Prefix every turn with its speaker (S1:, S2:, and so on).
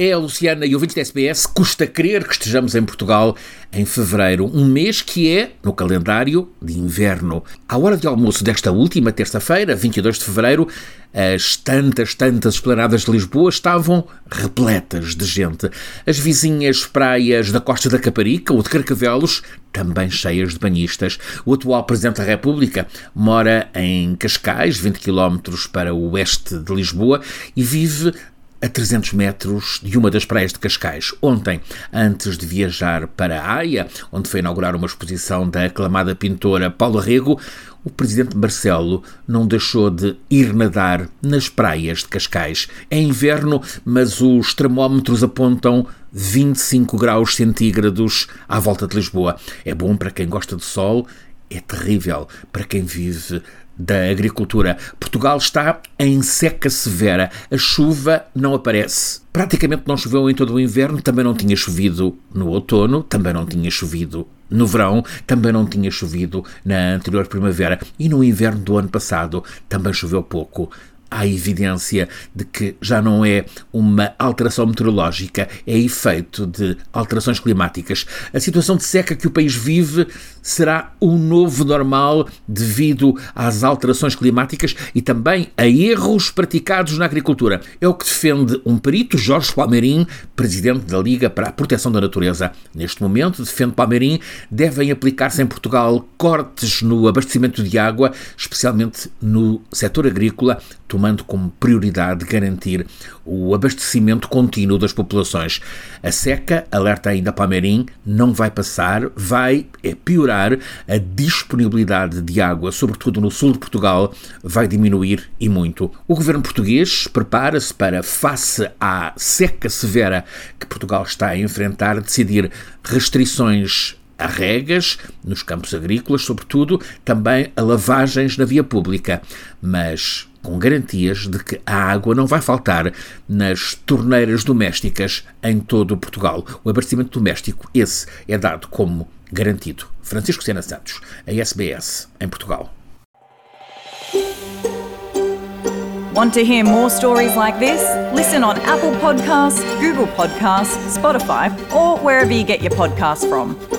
S1: É Luciana e ouvintes da SBS, custa crer que estejamos em Portugal em fevereiro, um mês que é, no calendário, de inverno. À hora de almoço desta última terça-feira, 22 de fevereiro, as tantas, tantas esplanadas de Lisboa estavam repletas de gente. As vizinhas praias da Costa da Caparica ou de Carcavelos também cheias de banhistas. O atual Presidente da República mora em Cascais, 20 km para o oeste de Lisboa, e vive a 300 metros de uma das praias de Cascais. Ontem, antes de viajar para a Haia, onde foi inaugurar uma exposição da aclamada pintora Paula Rego, o presidente Marcelo não deixou de ir nadar nas praias de Cascais. É inverno, mas os termómetros apontam 25 graus centígrados à volta de Lisboa. É bom para quem gosta de sol, é terrível para quem vive da agricultura. Portugal está em seca severa. A chuva não aparece. Praticamente não choveu em todo o inverno, também não tinha chovido no outono, também não tinha chovido no verão, também não tinha chovido na anterior primavera e no inverno do ano passado também choveu pouco há evidência de que já não é uma alteração meteorológica, é efeito de alterações climáticas. A situação de seca que o país vive será o novo normal devido às alterações climáticas e também a erros praticados na agricultura. É o que defende um perito, Jorge Palmeirim, presidente da Liga para a Proteção da Natureza. Neste momento, defende Palmeirim, devem aplicar-se em Portugal cortes no abastecimento de água, especialmente no setor agrícola, tomando como prioridade garantir o abastecimento contínuo das populações. A seca, alerta ainda Palmeirim, não vai passar, vai é piorar, a disponibilidade de água, sobretudo no sul de Portugal, vai diminuir e muito. O governo português prepara-se para, face à seca severa que Portugal está a enfrentar, decidir restrições a regas nos campos agrícolas, sobretudo, também a lavagens na via pública, mas com garantias de que a água não vai faltar nas torneiras domésticas em todo o Portugal. O abastecimento doméstico, esse é dado como garantido. Francisco Sena Santos, a SBS, em Portugal.
S2: Want to hear more stories like this? Listen on Apple Podcasts, Google Podcasts, Spotify, or wherever you get your podcasts from.